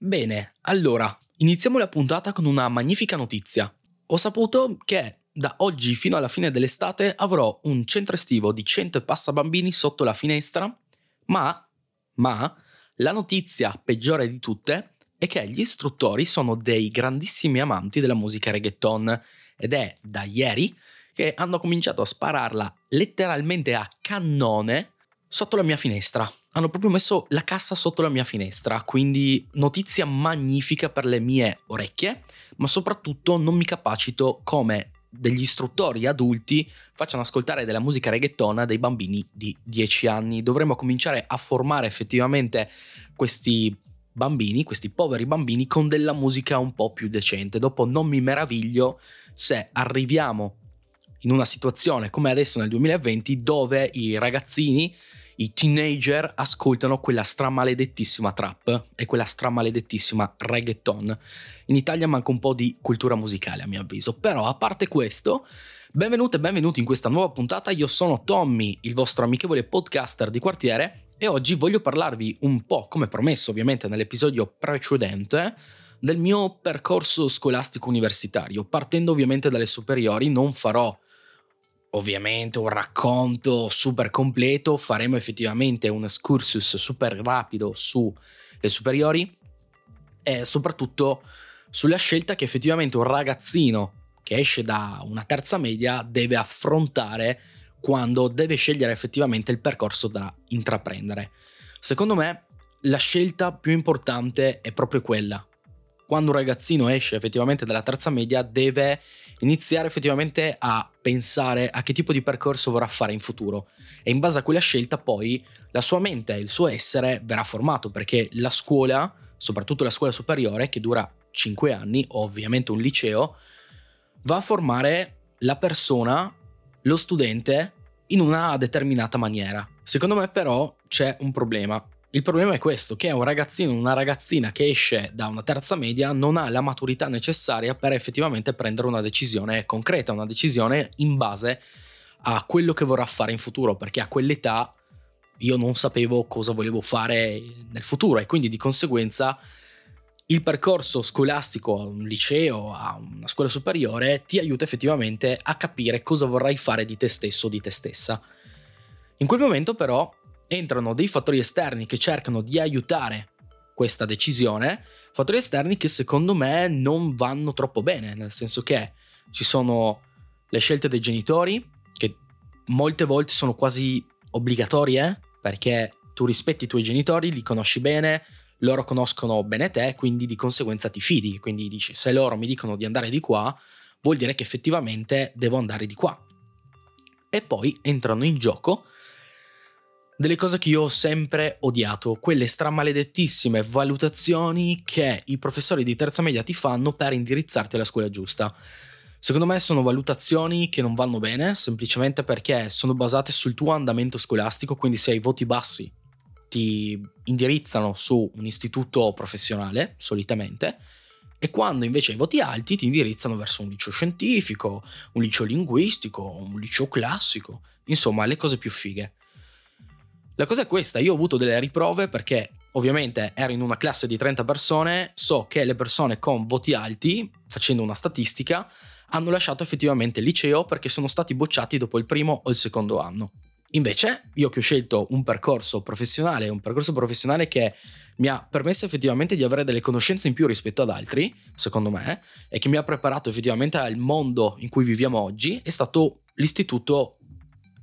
Bene, allora, iniziamo la puntata con una magnifica notizia. Ho saputo che da oggi fino alla fine dell'estate avrò un centro estivo di 100 e passa bambini sotto la finestra, ma, ma, la notizia peggiore di tutte è che gli istruttori sono dei grandissimi amanti della musica reggaeton ed è da ieri che hanno cominciato a spararla letteralmente a cannone sotto la mia finestra. Hanno proprio messo la cassa sotto la mia finestra, quindi notizia magnifica per le mie orecchie, ma soprattutto non mi capacito come degli istruttori adulti facciano ascoltare della musica reggaeton a dei bambini di 10 anni. Dovremmo cominciare a formare effettivamente questi bambini, questi poveri bambini, con della musica un po' più decente. Dopo non mi meraviglio se arriviamo in una situazione come adesso nel 2020 dove i ragazzini i teenager ascoltano quella stramaledettissima trap e quella stramaledettissima reggaeton. In Italia manca un po' di cultura musicale a mio avviso, però a parte questo, benvenute e benvenuti in questa nuova puntata, io sono Tommy, il vostro amichevole podcaster di quartiere e oggi voglio parlarvi un po', come promesso ovviamente nell'episodio precedente, del mio percorso scolastico universitario, partendo ovviamente dalle superiori, non farò ovviamente un racconto super completo, faremo effettivamente un excursus super rapido sulle superiori e soprattutto sulla scelta che effettivamente un ragazzino che esce da una terza media deve affrontare quando deve scegliere effettivamente il percorso da intraprendere. Secondo me la scelta più importante è proprio quella. Quando un ragazzino esce effettivamente dalla terza media deve iniziare effettivamente a pensare a che tipo di percorso vorrà fare in futuro e in base a quella scelta poi la sua mente e il suo essere verrà formato perché la scuola, soprattutto la scuola superiore che dura 5 anni, ovviamente un liceo, va a formare la persona, lo studente in una determinata maniera. Secondo me però c'è un problema il problema è questo, che un ragazzino, una ragazzina che esce da una terza media non ha la maturità necessaria per effettivamente prendere una decisione concreta, una decisione in base a quello che vorrà fare in futuro, perché a quell'età io non sapevo cosa volevo fare nel futuro e quindi di conseguenza il percorso scolastico a un liceo, a una scuola superiore, ti aiuta effettivamente a capire cosa vorrai fare di te stesso o di te stessa. In quel momento però entrano dei fattori esterni che cercano di aiutare questa decisione, fattori esterni che secondo me non vanno troppo bene, nel senso che ci sono le scelte dei genitori, che molte volte sono quasi obbligatorie, perché tu rispetti i tuoi genitori, li conosci bene, loro conoscono bene te, quindi di conseguenza ti fidi, quindi dici se loro mi dicono di andare di qua, vuol dire che effettivamente devo andare di qua. E poi entrano in gioco delle cose che io ho sempre odiato, quelle stramaledettissime valutazioni che i professori di terza media ti fanno per indirizzarti alla scuola giusta. Secondo me sono valutazioni che non vanno bene, semplicemente perché sono basate sul tuo andamento scolastico, quindi se hai voti bassi ti indirizzano su un istituto professionale, solitamente, e quando invece hai voti alti ti indirizzano verso un liceo scientifico, un liceo linguistico, un liceo classico, insomma le cose più fighe. La cosa è questa, io ho avuto delle riprove perché ovviamente ero in una classe di 30 persone, so che le persone con voti alti, facendo una statistica, hanno lasciato effettivamente il liceo perché sono stati bocciati dopo il primo o il secondo anno. Invece, io che ho scelto un percorso professionale, un percorso professionale che mi ha permesso effettivamente di avere delle conoscenze in più rispetto ad altri, secondo me, e che mi ha preparato effettivamente al mondo in cui viviamo oggi, è stato l'istituto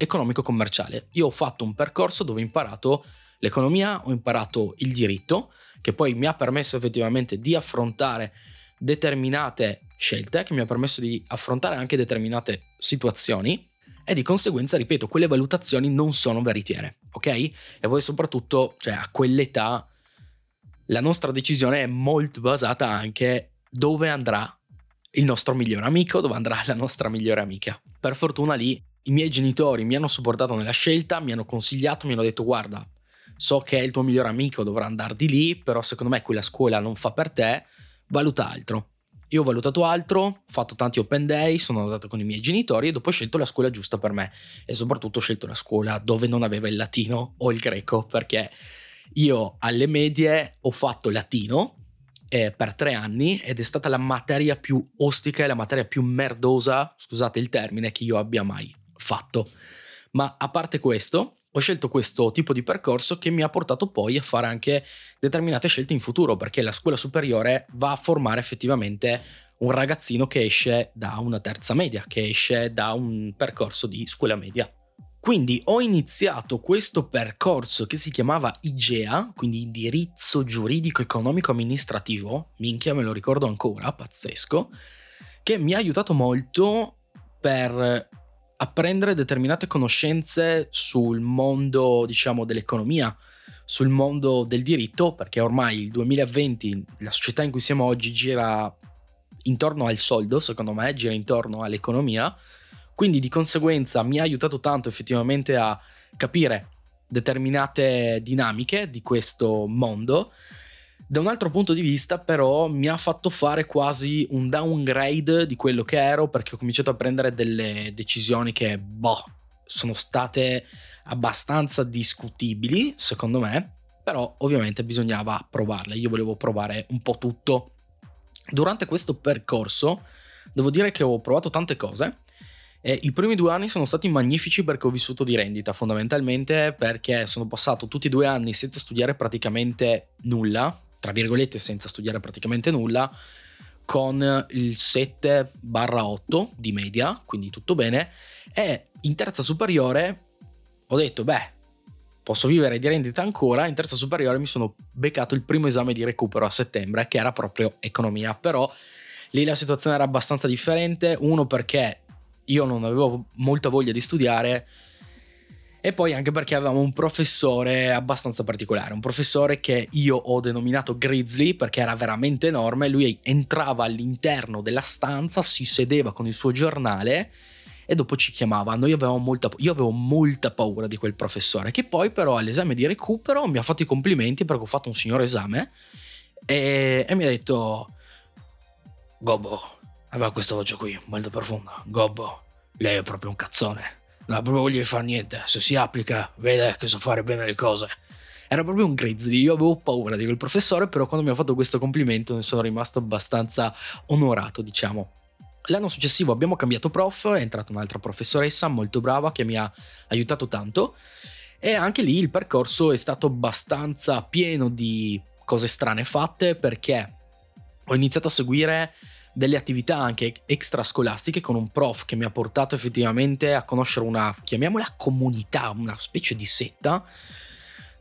economico-commerciale. Io ho fatto un percorso dove ho imparato l'economia, ho imparato il diritto, che poi mi ha permesso effettivamente di affrontare determinate scelte, che mi ha permesso di affrontare anche determinate situazioni e di conseguenza, ripeto, quelle valutazioni non sono veritiere, ok? E poi soprattutto, cioè a quell'età la nostra decisione è molto basata anche dove andrà il nostro migliore amico, dove andrà la nostra migliore amica. Per fortuna lì i miei genitori mi hanno supportato nella scelta, mi hanno consigliato, mi hanno detto guarda, so che il tuo migliore amico dovrà andare di lì, però secondo me quella scuola non fa per te, valuta altro. Io ho valutato altro, ho fatto tanti open day, sono andato con i miei genitori e dopo ho scelto la scuola giusta per me e soprattutto ho scelto la scuola dove non aveva il latino o il greco perché io alle medie ho fatto latino eh, per tre anni ed è stata la materia più ostica e la materia più merdosa, scusate il termine, che io abbia mai fatto. Ma a parte questo, ho scelto questo tipo di percorso che mi ha portato poi a fare anche determinate scelte in futuro, perché la scuola superiore va a formare effettivamente un ragazzino che esce da una terza media, che esce da un percorso di scuola media. Quindi ho iniziato questo percorso che si chiamava IGEA, quindi indirizzo giuridico economico amministrativo, minchia me lo ricordo ancora, pazzesco, che mi ha aiutato molto per apprendere determinate conoscenze sul mondo, diciamo, dell'economia, sul mondo del diritto, perché ormai il 2020, la società in cui siamo oggi gira intorno al soldo, secondo me, gira intorno all'economia, quindi di conseguenza mi ha aiutato tanto effettivamente a capire determinate dinamiche di questo mondo. Da un altro punto di vista, però, mi ha fatto fare quasi un downgrade di quello che ero perché ho cominciato a prendere delle decisioni che, boh, sono state abbastanza discutibili, secondo me, però ovviamente bisognava provarle. Io volevo provare un po' tutto. Durante questo percorso, devo dire che ho provato tante cose e I primi due anni sono stati magnifici perché ho vissuto di rendita, fondamentalmente perché sono passato tutti e due anni senza studiare praticamente nulla, tra virgolette senza studiare praticamente nulla, con il 7-8 di media, quindi tutto bene, e in terza superiore ho detto, beh, posso vivere di rendita ancora, in terza superiore mi sono beccato il primo esame di recupero a settembre, che era proprio economia, però lì la situazione era abbastanza differente, uno perché io non avevo molta voglia di studiare e poi anche perché avevamo un professore abbastanza particolare, un professore che io ho denominato Grizzly perché era veramente enorme, lui entrava all'interno della stanza, si sedeva con il suo giornale e dopo ci chiamava. Noi avevamo molta, io avevo molta paura di quel professore, che poi però all'esame di recupero mi ha fatto i complimenti perché ho fatto un signor esame e, e mi ha detto, Gobbo, aveva questa voce qui, molto profonda. Gobbo, lei è proprio un cazzone. Voglia di fare niente. Se si applica, vede che so fare bene le cose. Era proprio un grizzly. Io avevo paura di quel professore, però quando mi ha fatto questo complimento ne sono rimasto abbastanza onorato, diciamo. L'anno successivo abbiamo cambiato prof, è entrata un'altra professoressa molto brava che mi ha aiutato tanto e anche lì il percorso è stato abbastanza pieno di cose strane fatte perché ho iniziato a seguire delle attività anche extrascolastiche con un prof che mi ha portato effettivamente a conoscere una, chiamiamola comunità, una specie di setta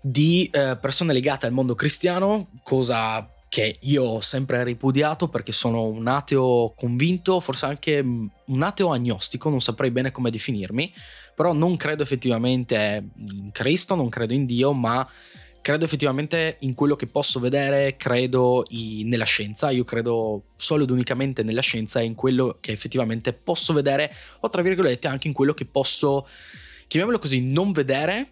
di eh, persone legate al mondo cristiano, cosa che io ho sempre ripudiato perché sono un ateo convinto, forse anche mm, un ateo agnostico, non saprei bene come definirmi, però non credo effettivamente in Cristo, non credo in Dio, ma credo effettivamente in quello che posso vedere, credo in, nella scienza, io credo solo ed unicamente nella scienza e in quello che effettivamente posso vedere o tra virgolette anche in quello che posso, chiamiamolo così, non vedere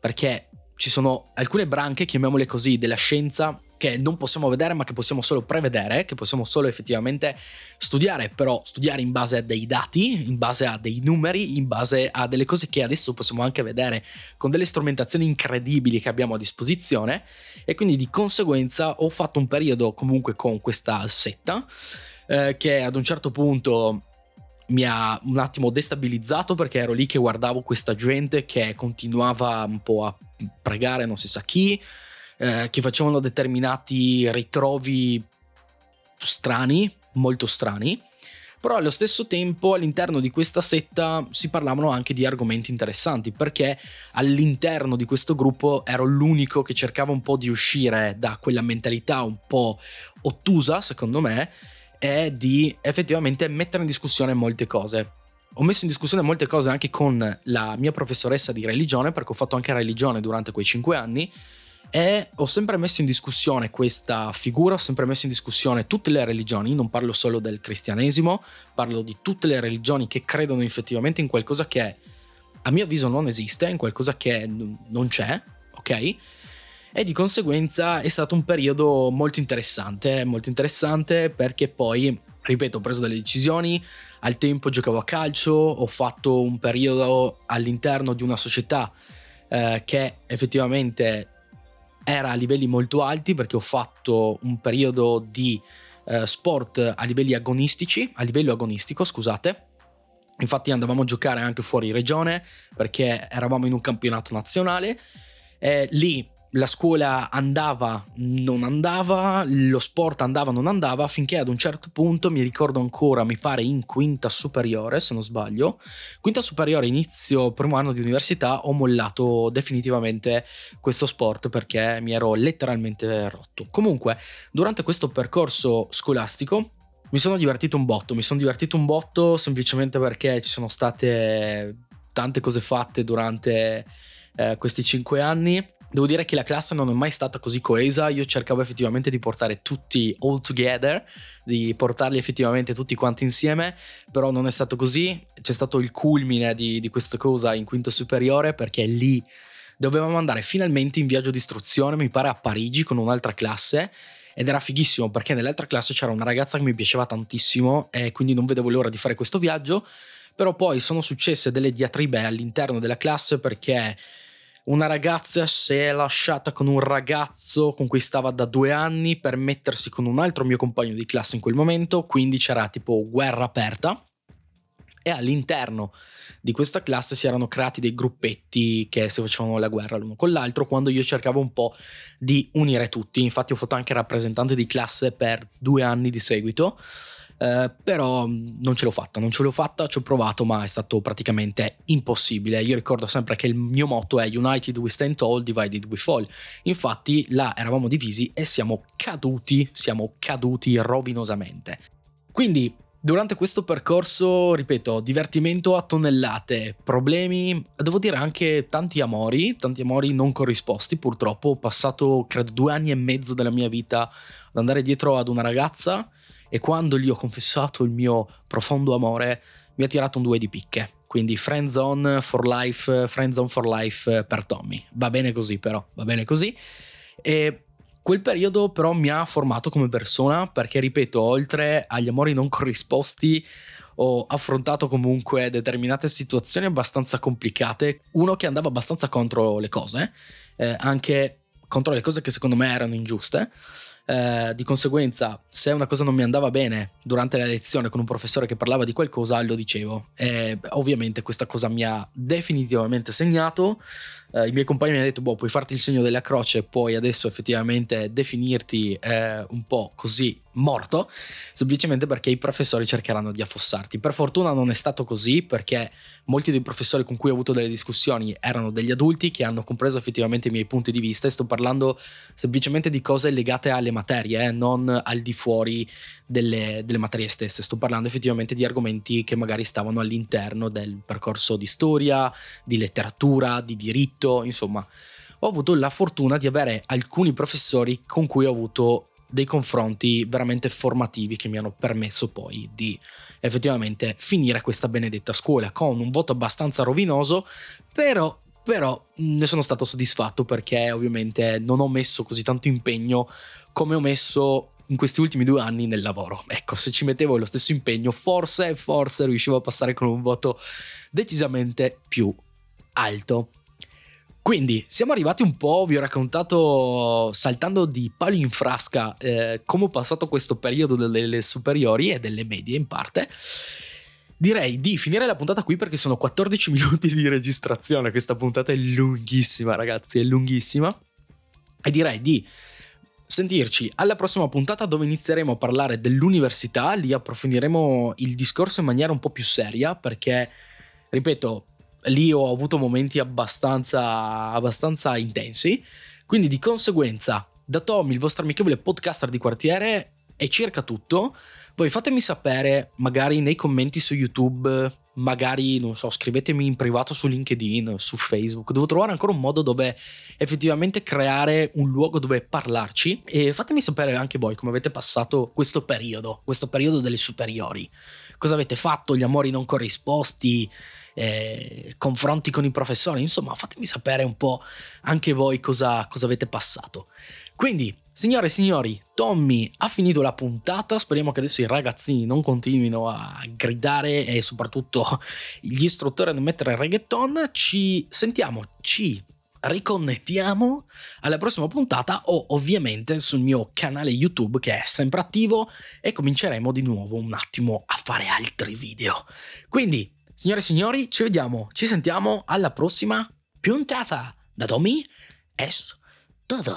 perché ci sono alcune branche, chiamiamole così, della scienza che non possiamo vedere ma che possiamo solo prevedere, che possiamo solo effettivamente studiare, però studiare in base a dei dati, in base a dei numeri, in base a delle cose che adesso possiamo anche vedere con delle strumentazioni incredibili che abbiamo a disposizione. E quindi di conseguenza ho fatto un periodo comunque con questa setta eh, che ad un certo punto mi ha un attimo destabilizzato perché ero lì che guardavo questa gente che continuava un po' a pregare non si sa chi eh, che facevano determinati ritrovi strani, molto strani, però allo stesso tempo all'interno di questa setta si parlavano anche di argomenti interessanti perché all'interno di questo gruppo ero l'unico che cercava un po' di uscire da quella mentalità un po' ottusa secondo me e di effettivamente mettere in discussione molte cose. Ho messo in discussione molte cose anche con la mia professoressa di religione perché ho fatto anche religione durante quei cinque anni e ho sempre messo in discussione questa figura, ho sempre messo in discussione tutte le religioni, non parlo solo del cristianesimo, parlo di tutte le religioni che credono effettivamente in qualcosa che a mio avviso non esiste, in qualcosa che non c'è, ok? E di conseguenza è stato un periodo molto interessante, molto interessante perché poi, ripeto, ho preso delle decisioni, al tempo giocavo a calcio, ho fatto un periodo all'interno di una società eh, che effettivamente era a livelli molto alti perché ho fatto un periodo di eh, sport a livelli agonistici, a livello agonistico, scusate. Infatti andavamo a giocare anche fuori regione perché eravamo in un campionato nazionale. E lì la scuola andava, non andava, lo sport andava, non andava, finché ad un certo punto, mi ricordo ancora, mi pare in quinta superiore, se non sbaglio, quinta superiore, inizio primo anno di università, ho mollato definitivamente questo sport perché mi ero letteralmente rotto. Comunque, durante questo percorso scolastico, mi sono divertito un botto, mi sono divertito un botto semplicemente perché ci sono state tante cose fatte durante eh, questi cinque anni Devo dire che la classe non è mai stata così coesa, io cercavo effettivamente di portare tutti all together, di portarli effettivamente tutti quanti insieme, però non è stato così, c'è stato il culmine di, di questa cosa in quinto superiore perché lì dovevamo andare finalmente in viaggio di istruzione, mi pare a Parigi con un'altra classe ed era fighissimo perché nell'altra classe c'era una ragazza che mi piaceva tantissimo e quindi non vedevo l'ora di fare questo viaggio, però poi sono successe delle diatribe all'interno della classe perché una ragazza si è lasciata con un ragazzo con cui stava da due anni per mettersi con un altro mio compagno di classe in quel momento, quindi c'era tipo guerra aperta. E all'interno di questa classe si erano creati dei gruppetti che si facevano la guerra l'uno con l'altro quando io cercavo un po' di unire tutti. Infatti ho fatto anche rappresentante di classe per due anni di seguito eh, però mm, non ce l'ho fatta, non ce l'ho fatta, ci ho provato, ma è stato praticamente impossibile. Io ricordo sempre che il mio motto è United we stand tall, divided we fall. Infatti là eravamo divisi e siamo caduti, siamo caduti rovinosamente. Quindi Durante questo percorso, ripeto, divertimento a tonnellate, problemi, devo dire anche tanti amori, tanti amori non corrisposti purtroppo. Ho passato credo due anni e mezzo della mia vita ad andare dietro ad una ragazza e quando gli ho confessato il mio profondo amore mi ha tirato un due di picche. Quindi friendzone for life, friendzone for life per Tommy. Va bene così però, va bene così. E quel periodo però mi ha formato come persona perché, ripeto, oltre agli amori non corrisposti, ho affrontato comunque determinate situazioni abbastanza complicate. Uno che andava abbastanza contro le cose, eh, anche contro le cose che secondo me erano ingiuste. Eh, di conseguenza, se una cosa non mi andava bene durante la lezione con un professore che parlava di qualcosa, lo dicevo. E ovviamente questa cosa mi ha definitivamente segnato. Eh, I miei compagni mi hanno detto: Boh, puoi farti il segno della croce poi adesso effettivamente definirti eh, un po' così morto, semplicemente perché i professori cercheranno di affossarti. Per fortuna non è stato così perché molti dei professori con cui ho avuto delle discussioni erano degli adulti che hanno compreso effettivamente i miei punti di vista e sto parlando semplicemente di cose legate alle materie, eh, non al di fuori delle, delle materie stesse. Sto parlando effettivamente di argomenti che magari stavano all'interno del percorso di storia, di letteratura, di diritto, insomma. Ho avuto la fortuna di avere alcuni professori con cui ho avuto dei confronti veramente formativi che mi hanno permesso poi di effettivamente finire questa benedetta scuola con un voto abbastanza rovinoso, però però ne sono stato soddisfatto perché ovviamente non ho messo così tanto impegno come ho messo in questi ultimi due anni nel lavoro. Ecco, se ci mettevo lo stesso impegno, forse, forse riuscivo a passare con un voto decisamente più alto. Quindi siamo arrivati un po', vi ho raccontato saltando di palo in frasca eh, come ho passato questo periodo delle superiori e delle medie in parte. Direi di finire la puntata qui perché sono 14 minuti di registrazione, questa puntata è lunghissima ragazzi, è lunghissima. E direi di sentirci alla prossima puntata dove inizieremo a parlare dell'università, lì approfondiremo il discorso in maniera un po' più seria perché, ripeto, lì ho avuto momenti abbastanza, abbastanza intensi. Quindi di conseguenza, da Tommy, il vostro amichevole podcaster di quartiere, è circa tutto. Poi fatemi sapere, magari nei commenti su YouTube, magari, non so, scrivetemi in privato su LinkedIn, su Facebook. Devo trovare ancora un modo dove effettivamente creare un luogo dove parlarci. E fatemi sapere anche voi come avete passato questo periodo, questo periodo delle superiori. Cosa avete fatto, gli amori non corrisposti, eh, confronti con i professori, insomma fatemi sapere un po' anche voi cosa, cosa avete passato. Quindi, signore e signori, Tommy ha finito la puntata, speriamo che adesso i ragazzini non continuino a gridare e soprattutto gli istruttori a non mettere reggaeton, ci sentiamo, ci riconnettiamo alla prossima puntata o ovviamente sul mio canale YouTube che è sempre attivo e cominceremo di nuovo un attimo a fare altri video. Quindi, signore e signori, ci vediamo, ci sentiamo alla prossima puntata. Da Domi es todo.